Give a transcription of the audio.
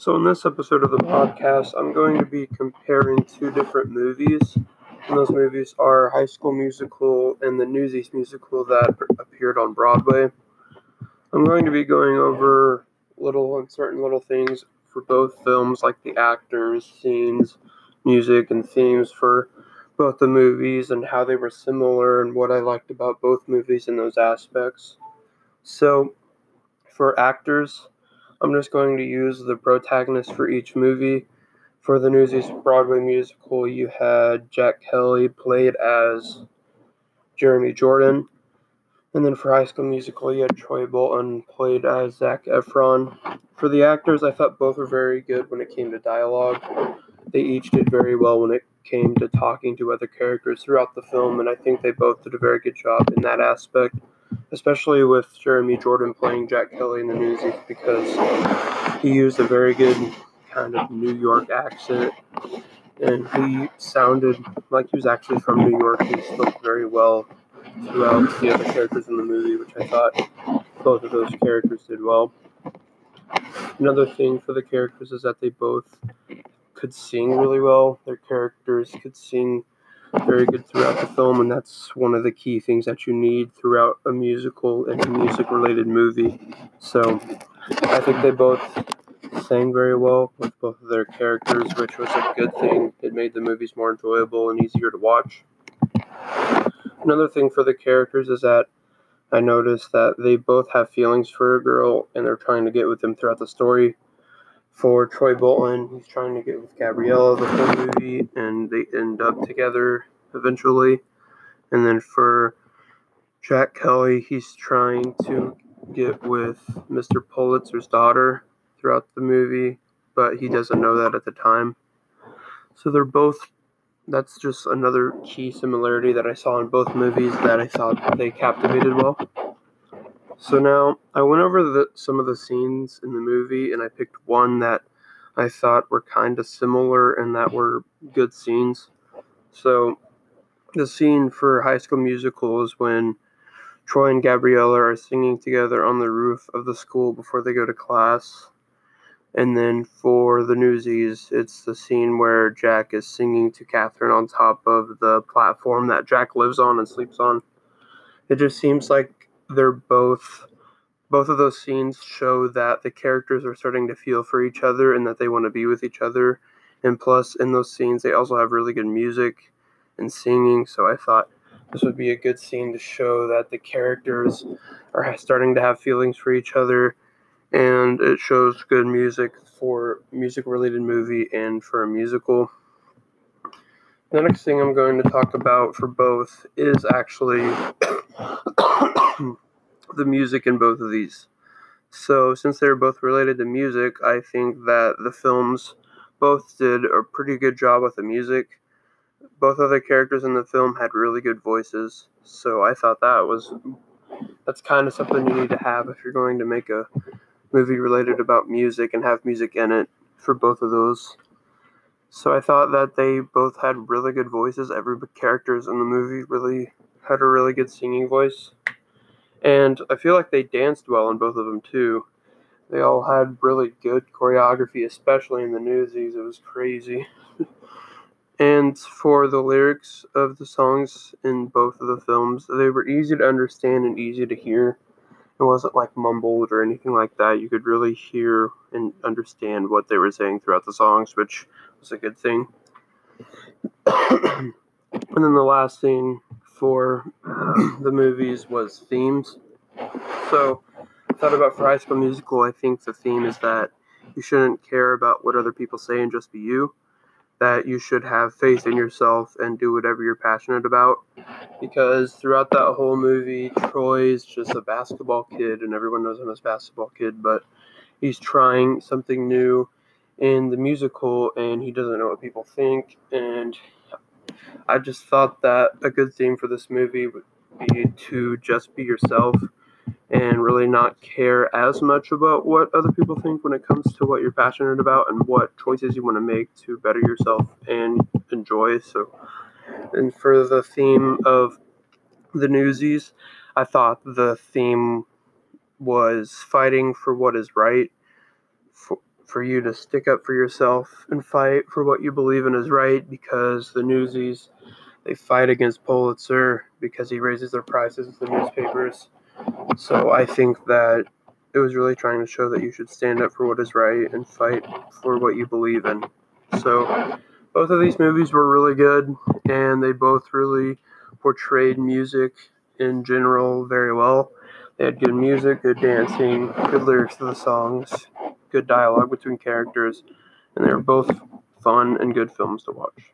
So, in this episode of the podcast, I'm going to be comparing two different movies. And those movies are High School Musical and the Newsies musical that appeared on Broadway. I'm going to be going over little uncertain little things for both films, like the actors, scenes, music, and themes for both the movies and how they were similar and what I liked about both movies in those aspects. So, for actors, I'm just going to use the protagonist for each movie. For the Newsies Broadway musical, you had Jack Kelly played as Jeremy Jordan. And then for High School Musical, you had Troy Bolton played as Zac Efron. For the actors, I thought both were very good when it came to dialogue. They each did very well when it came to talking to other characters throughout the film, and I think they both did a very good job in that aspect especially with Jeremy Jordan playing Jack Kelly in the Newsies because he used a very good kind of New York accent and he sounded like he was actually from New York. He spoke very well throughout the other characters in the movie, which I thought both of those characters did well. Another thing for the characters is that they both could sing really well. Their characters could sing very good throughout the film, and that's one of the key things that you need throughout a musical and a music related movie. So I think they both sang very well with both of their characters, which was a good thing. It made the movies more enjoyable and easier to watch. Another thing for the characters is that I noticed that they both have feelings for a girl and they're trying to get with them throughout the story for Troy Bolton. He's trying to get with Gabriella the whole movie, and they end up together eventually. And then for Jack Kelly, he's trying to get with Mr. Pulitzer's daughter throughout the movie, but he doesn't know that at the time. So they're both. That's just another key similarity that I saw in both movies that I thought they captivated well. So uh-huh. now I went over the, some of the scenes in the movie and I picked one that I thought were kind of similar and that were good scenes. So the scene for High School Musical is when Troy and Gabriella are singing together on the roof of the school before they go to class. And then for the Newsies, it's the scene where Jack is singing to Catherine on top of the platform that Jack lives on and sleeps on. It just seems like they're both both of those scenes show that the characters are starting to feel for each other and that they want to be with each other. And plus, in those scenes, they also have really good music and singing. So I thought this would be a good scene to show that the characters are starting to have feelings for each other. And it shows good music for music related movie and for a musical. The next thing I'm going to talk about for both is actually the music in both of these. So, since they're both related to music, I think that the films both did a pretty good job with the music. Both other characters in the film had really good voices, so I thought that was that's kind of something you need to have if you're going to make a movie related about music and have music in it for both of those. So I thought that they both had really good voices. Every characters in the movie really had a really good singing voice. And I feel like they danced well in both of them too. They all had really good choreography, especially in the Newsies. It was crazy. and for the lyrics of the songs in both of the films, they were easy to understand and easy to hear. It wasn't like mumbled or anything like that. You could really hear and understand what they were saying throughout the songs, which was a good thing. and then the last thing for the movies was themes. So, I thought about for High School Musical, I think the theme is that you shouldn't care about what other people say and just be you. That you should have faith in yourself and do whatever you're passionate about. Because throughout that whole movie, Troy's just a basketball kid, and everyone knows him as basketball kid, but he's trying something new in the musical and he doesn't know what people think and I just thought that a good theme for this movie would be to just be yourself and really not care as much about what other people think when it comes to what you're passionate about and what choices you want to make to better yourself and enjoy. So, and for the theme of the Newsies, I thought the theme was fighting for what is right, for, for you to stick up for yourself and fight for what you believe in is right because the newsies they fight against Pulitzer because he raises their prices in the newspapers. So I think that it was really trying to show that you should stand up for what is right and fight for what you believe in. So both of these movies were really good and they both really portrayed music in general very well. They had good music, good dancing, good lyrics to the songs, good dialogue between characters, and they were both fun and good films to watch.